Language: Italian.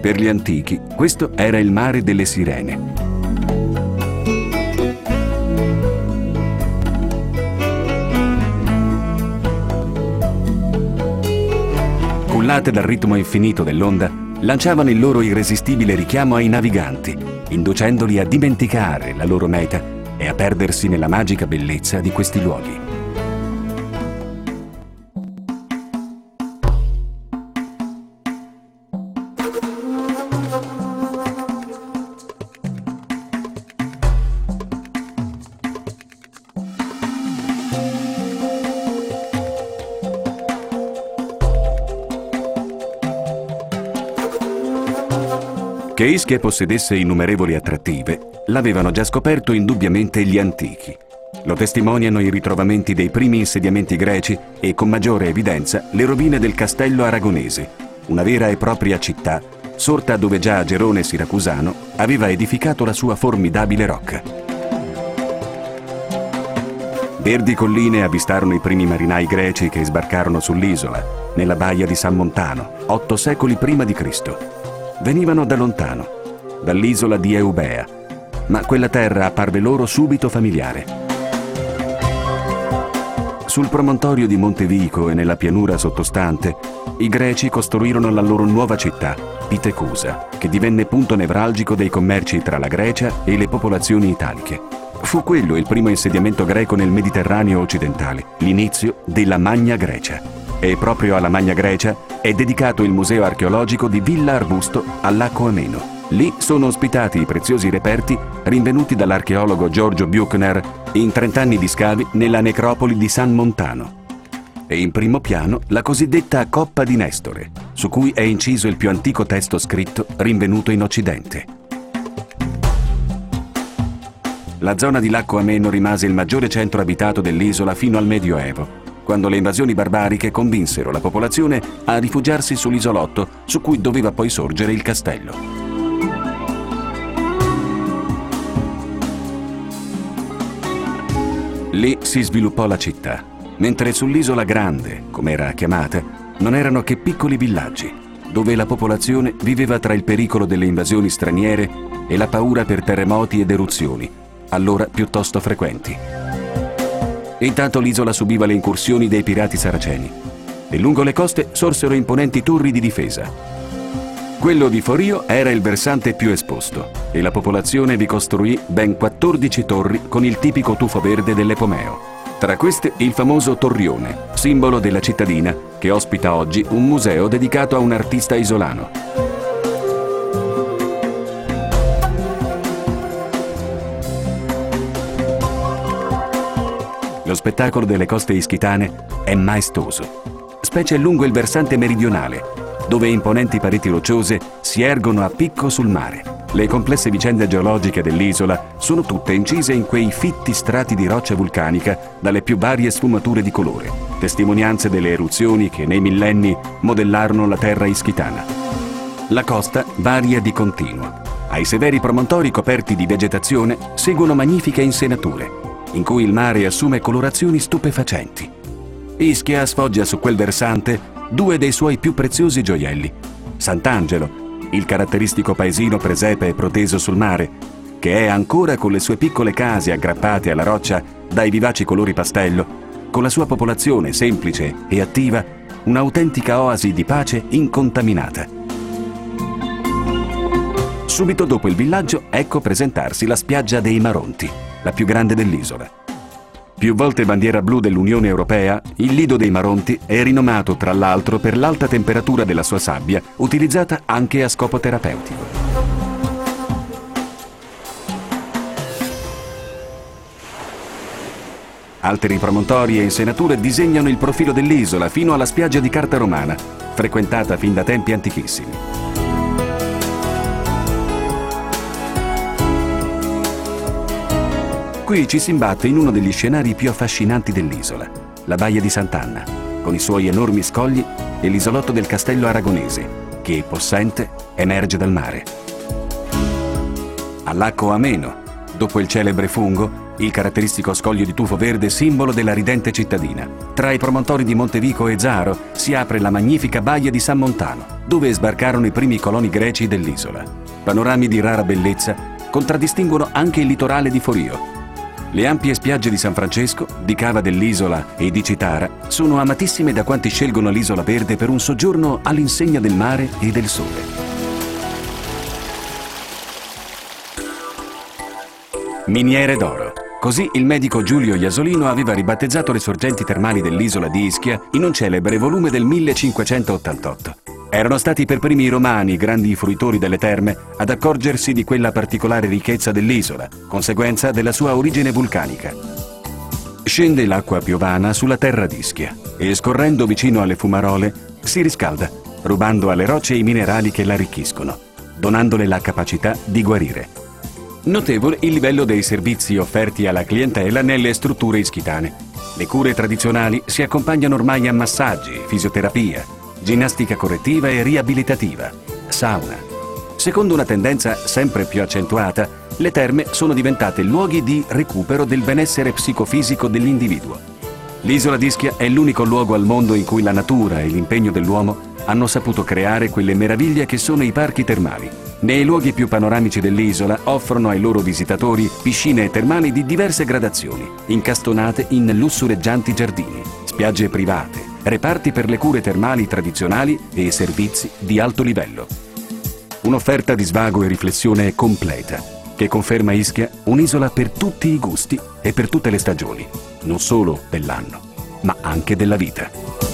Per gli antichi, questo era il mare delle sirene. Cullate dal ritmo infinito dell'onda, lanciavano il loro irresistibile richiamo ai naviganti, inducendoli a dimenticare la loro meta e a perdersi nella magica bellezza di questi luoghi. Che Ischia possedesse innumerevoli attrattive l'avevano già scoperto indubbiamente gli antichi. Lo testimoniano i ritrovamenti dei primi insediamenti greci e con maggiore evidenza le rovine del castello aragonese, una vera e propria città, sorta dove già Gerone Siracusano aveva edificato la sua formidabile rocca. Verdi colline avvistarono i primi marinai greci che sbarcarono sull'isola, nella baia di San Montano, otto secoli prima di Cristo venivano da lontano, dall'isola di Eubea, ma quella terra apparve loro subito familiare. Sul promontorio di Montevico e nella pianura sottostante, i greci costruirono la loro nuova città, Pitecusa, che divenne punto nevralgico dei commerci tra la Grecia e le popolazioni italiche. Fu quello il primo insediamento greco nel Mediterraneo occidentale, l'inizio della Magna Grecia. E proprio alla Magna Grecia è dedicato il museo archeologico di Villa Arbusto al Laco Ameno. Lì sono ospitati i preziosi reperti rinvenuti dall'archeologo Giorgio Buchner in 30 anni di scavi nella necropoli di San Montano. E in primo piano la cosiddetta Coppa di Nestore, su cui è inciso il più antico testo scritto rinvenuto in Occidente. La zona di Lacco Ameno rimase il maggiore centro abitato dell'isola fino al Medioevo quando le invasioni barbariche convinsero la popolazione a rifugiarsi sull'isolotto su cui doveva poi sorgere il castello. Lì si sviluppò la città, mentre sull'isola grande, come era chiamata, non erano che piccoli villaggi, dove la popolazione viveva tra il pericolo delle invasioni straniere e la paura per terremoti ed eruzioni, allora piuttosto frequenti. Intanto l'isola subiva le incursioni dei pirati saraceni e lungo le coste sorsero imponenti torri di difesa. Quello di Forio era il versante più esposto e la popolazione vi costruì ben 14 torri con il tipico tufo verde dell'Epomeo. Tra queste il famoso Torrione, simbolo della cittadina, che ospita oggi un museo dedicato a un artista isolano. Lo spettacolo delle coste ischitane è maestoso, specie lungo il versante meridionale, dove imponenti pareti rocciose si ergono a picco sul mare. Le complesse vicende geologiche dell'isola sono tutte incise in quei fitti strati di roccia vulcanica dalle più varie sfumature di colore, testimonianze delle eruzioni che nei millenni modellarono la terra ischitana. La costa varia di continuo. Ai severi promontori coperti di vegetazione seguono magnifiche insenature, in cui il mare assume colorazioni stupefacenti. Ischia sfoggia su quel versante due dei suoi più preziosi gioielli. Sant'Angelo, il caratteristico paesino presepe proteso sul mare, che è ancora con le sue piccole case aggrappate alla roccia dai vivaci colori pastello, con la sua popolazione semplice e attiva, un'autentica oasi di pace incontaminata. Subito dopo il villaggio ecco presentarsi la spiaggia dei Maronti la più grande dell'isola. Più volte bandiera blu dell'Unione Europea, il Lido dei Maronti è rinomato tra l'altro per l'alta temperatura della sua sabbia, utilizzata anche a scopo terapeutico. Altri promontori e insenature disegnano il profilo dell'isola fino alla spiaggia di Carta Romana, frequentata fin da tempi antichissimi. Qui ci si imbatte in uno degli scenari più affascinanti dell'isola, la baia di Sant'Anna, con i suoi enormi scogli e l'isolotto del castello aragonese, che, possente, emerge dal mare. All'Acco Ameno, dopo il celebre fungo, il caratteristico scoglio di tufo verde simbolo della ridente cittadina. Tra i promontori di Montevico e Zaro si apre la magnifica baia di San Montano, dove sbarcarono i primi coloni greci dell'isola. Panorami di rara bellezza contraddistinguono anche il litorale di Forio. Le ampie spiagge di San Francesco, di Cava dell'Isola e di Citara sono amatissime da quanti scelgono l'isola verde per un soggiorno all'insegna del mare e del sole. Miniere d'oro. Così il medico Giulio Iasolino aveva ribattezzato le sorgenti termali dell'isola di Ischia in un celebre volume del 1588. Erano stati per primi i romani, grandi fruitori delle terme, ad accorgersi di quella particolare ricchezza dell'isola, conseguenza della sua origine vulcanica. Scende l'acqua piovana sulla terra d'Ischia e scorrendo vicino alle fumarole si riscalda, rubando alle rocce i minerali che l'arricchiscono, donandole la capacità di guarire. Notevole il livello dei servizi offerti alla clientela nelle strutture ischitane. Le cure tradizionali si accompagnano ormai a massaggi, fisioterapia, ginnastica correttiva e riabilitativa, sauna. Secondo una tendenza sempre più accentuata, le terme sono diventate luoghi di recupero del benessere psicofisico dell'individuo. L'isola d'Ischia è l'unico luogo al mondo in cui la natura e l'impegno dell'uomo hanno saputo creare quelle meraviglie che sono i parchi termali, nei luoghi più panoramici dell'isola offrono ai loro visitatori piscine termali di diverse gradazioni, incastonate in lussureggianti giardini, spiagge private, reparti per le cure termali tradizionali e servizi di alto livello. Un'offerta di svago e riflessione completa, che conferma Ischia un'isola per tutti i gusti e per tutte le stagioni, non solo dell'anno, ma anche della vita.